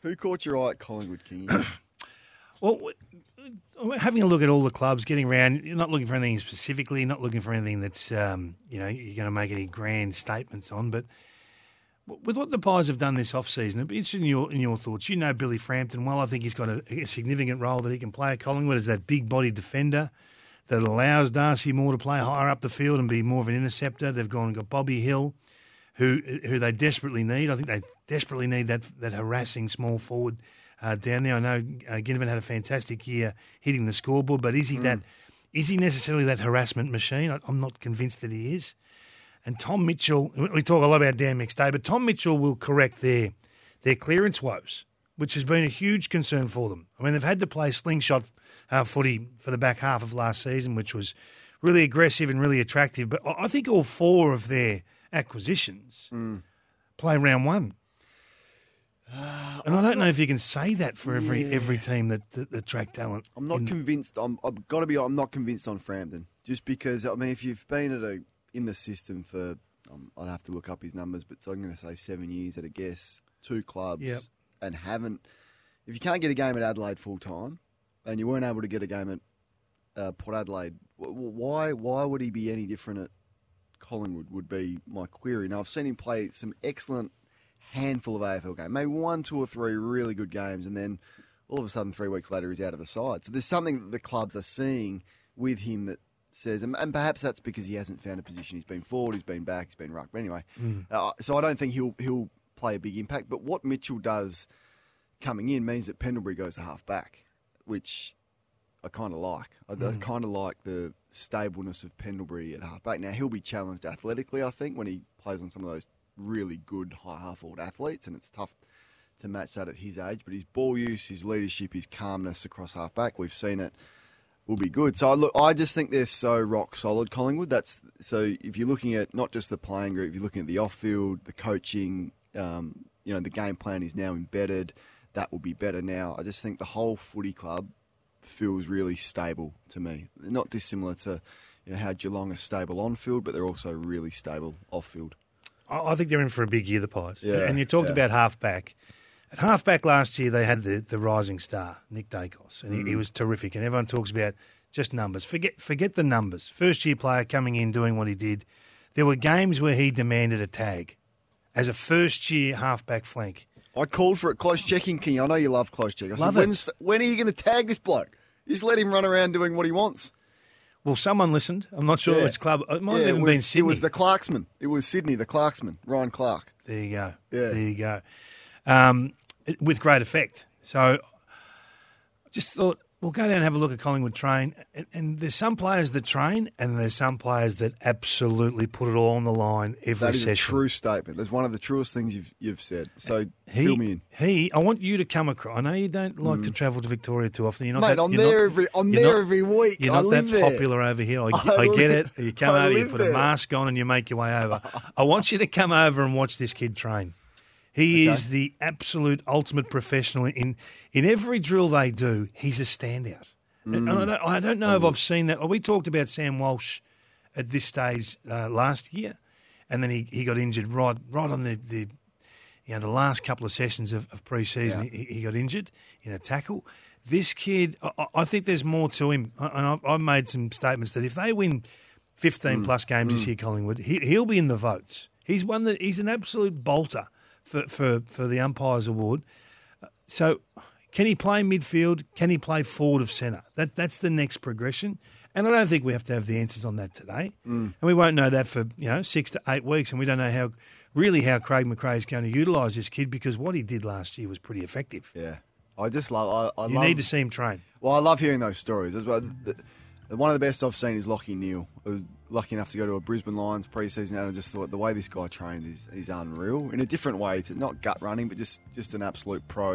Who caught your eye at Collingwood, King? Well, having a look at all the clubs, getting around, you're not looking for anything specifically, not looking for anything that's, um, you know, you're going to make any grand statements on. But with what the Pies have done this off-season, I'd be interested in your, in your thoughts. You know Billy Frampton well. I think he's got a, a significant role that he can play at Collingwood as that big-body defender that allows Darcy Moore to play higher up the field and be more of an interceptor. They've gone and got Bobby Hill, who who they desperately need. I think they desperately need that that harassing small forward uh, down there. I know uh, Ginnivan had a fantastic year hitting the scoreboard, but is he that? Is he necessarily that harassment machine? I, I'm not convinced that he is. And Tom Mitchell, we talk a lot about Dan McStay, but Tom Mitchell will correct their their clearance woes, which has been a huge concern for them. I mean, they've had to play slingshot uh, footy for the back half of last season, which was really aggressive and really attractive. But I think all four of their acquisitions play round one. and I don't know if you can say that for every every team that, that, that track talent. I'm not in- convinced. I'm, I've got to be. I'm not convinced on Frampton, just because. I mean, if you've been at a in the system for, um, I'd have to look up his numbers, but so I'm going to say seven years at a guess, two clubs, Yep. and haven't. If you can't get a game at Adelaide full time, and you weren't able to get a game at uh, Port Adelaide, wh- wh- why why would he be any different at Collingwood? Would be my query. Now I've seen him play some excellent handful of AFL games, maybe one, two, or three really good games, and then all of a sudden, three weeks later, he's out of the side. So there's something that the clubs are seeing with him that says, and, and perhaps that's because he hasn't found a position. He's been forward, he's been back, he's been ruck. But anyway, uh, so I don't think he'll he'll play a big impact. But what Mitchell does coming in means that Pendlebury goes to half back, which I kind of like. I, I kind of like the stableness of Pendlebury at halfback. Now he'll be challenged athletically, I think, when he plays on some of those really good high half forward athletes, and it's tough to match that at his age. But his ball use, his leadership, his calmness across halfback, we've seen it will be good. So I look, I just think they're so rock solid, Collingwood. That's so if you're looking at not just the playing group, if you're looking at the off field, the coaching. Um, you know, the game plan is now embedded. That will be better now. I just think the whole footy club feels really stable to me. Not dissimilar to you know how Geelong is stable on field, but they're also really stable off field. I I think they're in for a big year, the Pies. Yeah, and you talked yeah. about halfback. At halfback last year, they had the, the rising star, Nick Daicos, and he, Mm. he was terrific. And everyone talks about just numbers. Forget forget the numbers. First year player coming in, doing what he did. There were games where he demanded a tag as a first year halfback flank. I called for it close checking, King. I know you love close checking. I Love said, it. When are you going to tag this bloke? Just let him run around doing what he wants. Well, someone listened. I'm not sure Yeah. which club. It might Yeah, have even was, been Sydney. It was the Clarksman. It was Sydney, the Clarksman, Ryan Clarke. There you go. Yeah. There you go. Um, it- with great effect. So I just thought we'll go down and have a look at Collingwood train. And, and there's some players that train, and there's some players that absolutely put it all on the line every That is session. a true statement. That's one of the truest things you've you've said. So fill me He, in. he, I want you to come across. I know you don't like to travel to Victoria too often. You're not Mm. Mate, that, I'm you're there not- every I'm there not- every week. You're not that there. popular over here. I, I I get live- it. You come I over, you put a mask on, and you make your way over. I want you to come over and watch this kid train. He Okay. is the absolute ultimate professional. In in every drill they do, he's a standout. And Mm. I don't, I don't know if I've seen that. We talked about Sam Walsh at this stage uh, last year, and then he, he got injured right right on the, the you know the last couple of sessions of, of pre-season. He, he got injured in a tackle. This kid, I- I, think there's more to him, and I've, I've made some statements that if they win 15 Mm. plus games this year, Collingwood, he, he'll be in the votes. He's one that he's an absolute bolter for, for, for the umpires award. Uh, so, can he play midfield? Can he play forward of centre? That that's the next progression. And I don't think we have to have the answers on that today. Mm. And we won't know that for you know six to eight weeks. And we don't know how really how Craig McRae is going to utilise this kid because what he did last year was pretty effective. Yeah. I just love I, I You love, need to see him train. Well, I love hearing those stories. What, the, the- one of the best I've seen is Lachie Neale. I was lucky enough to go to a Brisbane Lions preseason, and I just thought the way this guy trains is, is unreal. In a different way, it's not gut running, but just just an absolute pro.